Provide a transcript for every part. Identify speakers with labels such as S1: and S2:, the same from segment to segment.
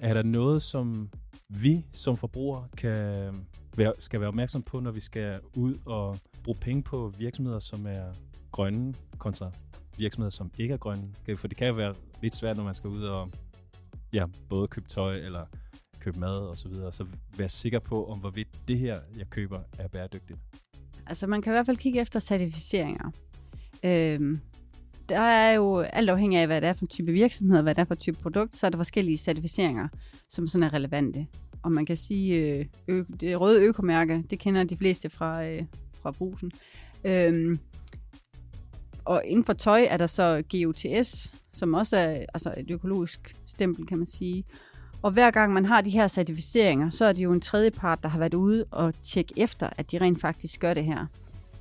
S1: Er der noget, som vi som forbrugere kan være, skal være opmærksom på, når vi skal ud og bruge penge på virksomheder, som er grønne, kontra virksomheder, som ikke er grønne? For det kan jo være lidt svært, når man skal ud og ja, både købe tøj eller købe mad og så videre. Så være sikker på, om hvorvidt det her, jeg køber, er bæredygtigt.
S2: Altså man kan i hvert fald kigge efter certificeringer. Øhm, der er jo alt afhængig af, hvad det er for en type virksomhed, hvad det er for en type produkt, så er der forskellige certificeringer, som sådan er relevante. Og man kan sige, øh, ø- det røde økomærke, det kender de fleste fra, øh, fra brusen. Øhm, og inden for tøj er der så GOTS, som også er altså et økologisk stempel, kan man sige. Og hver gang man har de her certificeringer, så er det jo en tredje part, der har været ude og tjekke efter, at de rent faktisk gør det her.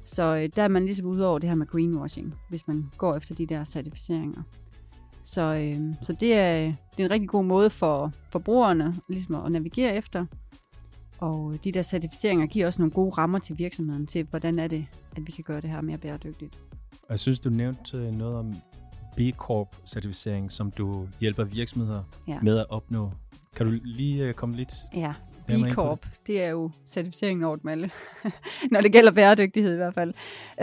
S2: Så øh, der er man ligesom ude over det her med greenwashing, hvis man går efter de der certificeringer. Så, øh, så det, er, det er en rigtig god måde for forbrugerne ligesom at navigere efter. Og de der certificeringer giver også nogle gode rammer til virksomheden til, hvordan er det, at vi kan gøre det her mere bæredygtigt.
S1: Jeg synes, du nævnte noget om B Corp-certificering, som du hjælper virksomheder
S2: Ja.
S1: med at opnå. Kan du lige komme lidt
S2: Ja, B
S1: ind på
S2: Corp, det er jo certificeringen over dem alle, når det gælder bæredygtighed i hvert fald.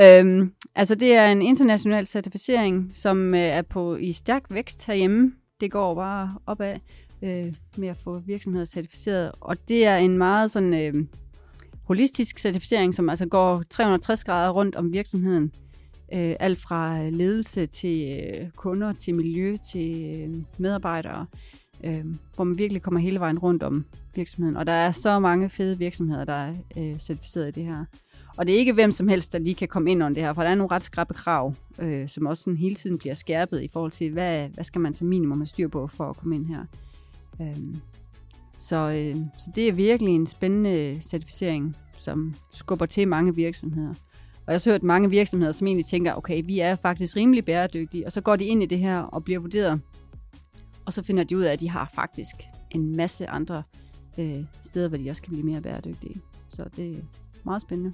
S2: Øhm, altså det er en international certificering, som øh, er på i stærk vækst herhjemme. Det går bare opad øh, med at få virksomheder certificeret, og det er en meget sådan øh, holistisk certificering, som altså går 360 grader rundt om virksomheden. Øh, alt fra øh, ledelse til øh, kunder, til miljø, til øh, medarbejdere, øh, hvor man virkelig kommer hele vejen rundt om virksomheden. Og der er så mange fede virksomheder, der er øh, certificeret i det her. Og det er ikke hvem som helst, der lige kan komme ind under det her, for der er nogle ret skrappe krav, øh, som også sådan hele tiden bliver skærpet i forhold til, hvad, hvad skal man som minimum have styr på for at komme ind her. Øh, så, øh, så det er virkelig en spændende certificering, som skubber til mange virksomheder. Og jeg har også hørt mange virksomheder, som egentlig tænker, okay, vi er faktisk rimelig bæredygtige, og så går de ind i det her og bliver vurderet, og så finder de ud af, at de har faktisk en masse andre øh, steder, hvor de også kan blive mere bæredygtige. Så det er meget spændende.